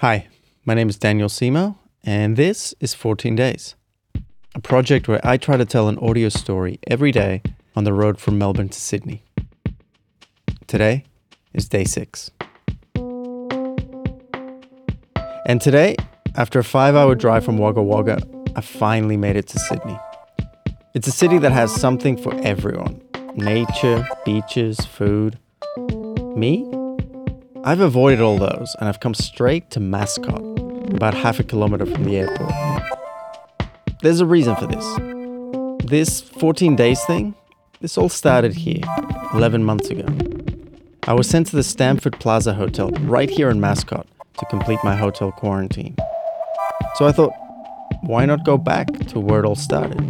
Hi, my name is Daniel Semo, and this is 14 Days, a project where I try to tell an audio story every day on the road from Melbourne to Sydney. Today is day six. And today, after a five hour drive from Wagga Wagga, I finally made it to Sydney. It's a city that has something for everyone nature, beaches, food. Me? I've avoided all those and I've come straight to Mascot, about half a kilometer from the airport. There's a reason for this. This 14 days thing, this all started here, 11 months ago. I was sent to the Stamford Plaza Hotel right here in Mascot to complete my hotel quarantine. So I thought, why not go back to where it all started?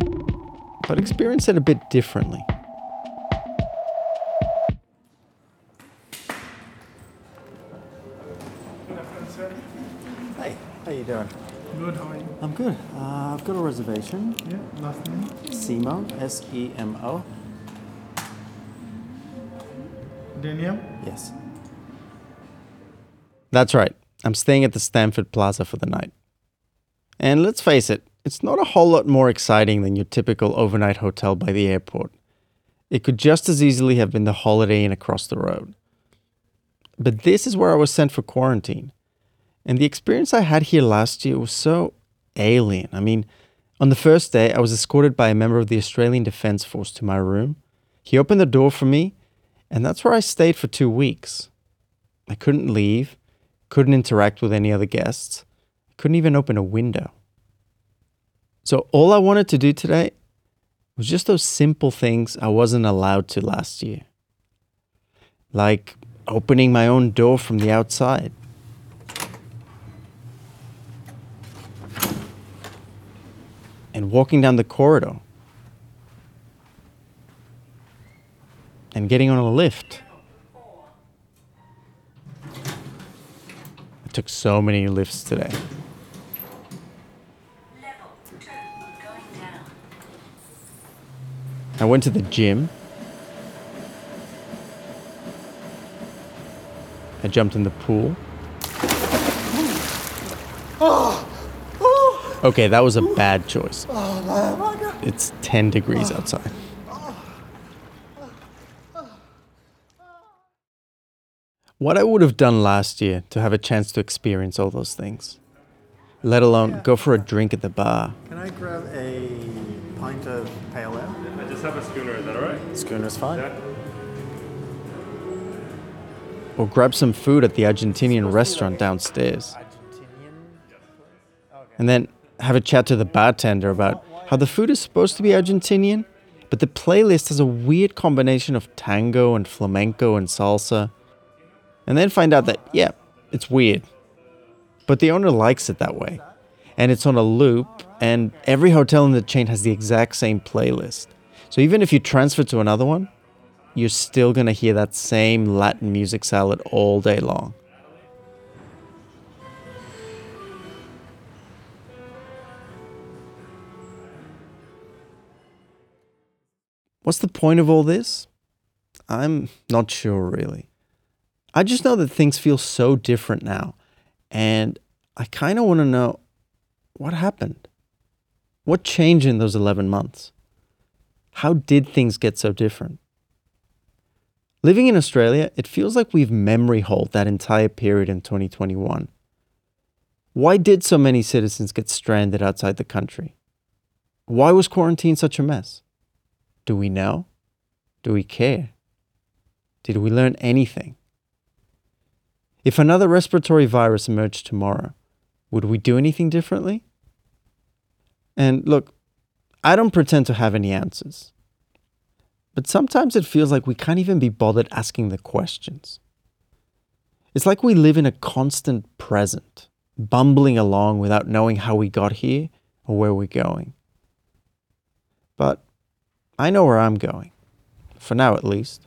But experience it a bit differently. Hey, how you doing? Good, how are you? I'm good. Uh, I've got a reservation. Yeah, last name? Semo, S E M O. Daniel? Yes. That's right. I'm staying at the Stamford Plaza for the night. And let's face it, it's not a whole lot more exciting than your typical overnight hotel by the airport. It could just as easily have been the Holiday Inn across the road. But this is where I was sent for quarantine. And the experience I had here last year was so alien. I mean, on the first day, I was escorted by a member of the Australian Defence Force to my room. He opened the door for me, and that's where I stayed for two weeks. I couldn't leave, couldn't interact with any other guests, couldn't even open a window. So, all I wanted to do today was just those simple things I wasn't allowed to last year. Like opening my own door from the outside. And walking down the corridor. And getting on a lift. I took so many lifts today. I went to the gym. I jumped in the pool. Ah! Okay, that was a bad choice. It's 10 degrees outside. What I would have done last year to have a chance to experience all those things, let alone go for a drink at the bar. Can I grab a pint of pale ale? I just have a schooner, is that alright? Schooner's fine. Yeah. Or grab some food at the Argentinian restaurant downstairs. And then have a chat to the bartender about how the food is supposed to be Argentinian, but the playlist has a weird combination of tango and flamenco and salsa. And then find out that, yeah, it's weird. But the owner likes it that way. And it's on a loop, and every hotel in the chain has the exact same playlist. So even if you transfer to another one, you're still gonna hear that same Latin music salad all day long. What's the point of all this? I'm not sure, really. I just know that things feel so different now, and I kind of want to know what happened. What changed in those 11 months? How did things get so different? Living in Australia, it feels like we've memory holed that entire period in 2021. Why did so many citizens get stranded outside the country? Why was quarantine such a mess? Do we know? Do we care? Did we learn anything? If another respiratory virus emerged tomorrow, would we do anything differently? And look, I don't pretend to have any answers. But sometimes it feels like we can't even be bothered asking the questions. It's like we live in a constant present, bumbling along without knowing how we got here or where we're going. But I know where I'm going, for now at least.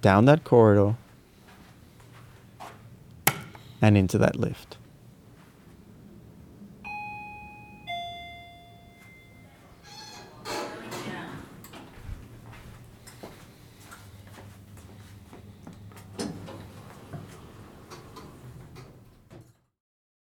Down that corridor and into that lift.